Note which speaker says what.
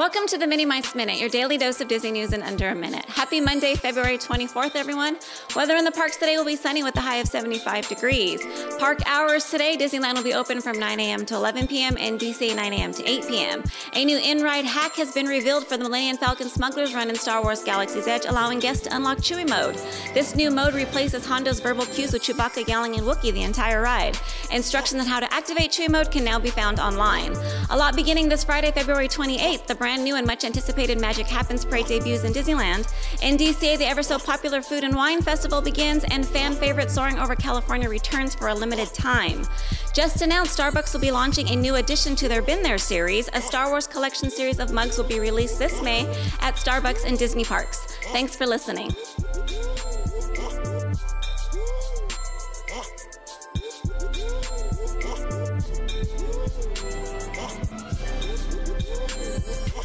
Speaker 1: Welcome to the Mini Mice Minute, your daily dose of Disney news in under a minute. Happy Monday, February 24th, everyone. Weather in the parks today will be sunny with a high of 75 degrees. Park hours today, Disneyland will be open from 9 a.m. to 11 p.m. and DC 9 a.m. to 8 p.m. A new in-ride hack has been revealed for the Millennium Falcon Smuggler's Run in Star Wars Galaxy's Edge, allowing guests to unlock Chewie mode. This new mode replaces Hondo's verbal cues with Chewbacca yelling and Wookiee the entire ride. Instructions on how to activate Chewie mode can now be found online. A lot beginning this Friday, February 28th. The brand new and much anticipated Magic Happens parade debuts in Disneyland. In DCA, the ever so popular Food and Wine Festival begins, and fan favorite Soarin' Over California returns for a limited time. Just announced, Starbucks will be launching a new addition to their Been There series. A Star Wars collection series of mugs will be released this May at Starbucks and Disney parks. Thanks for listening.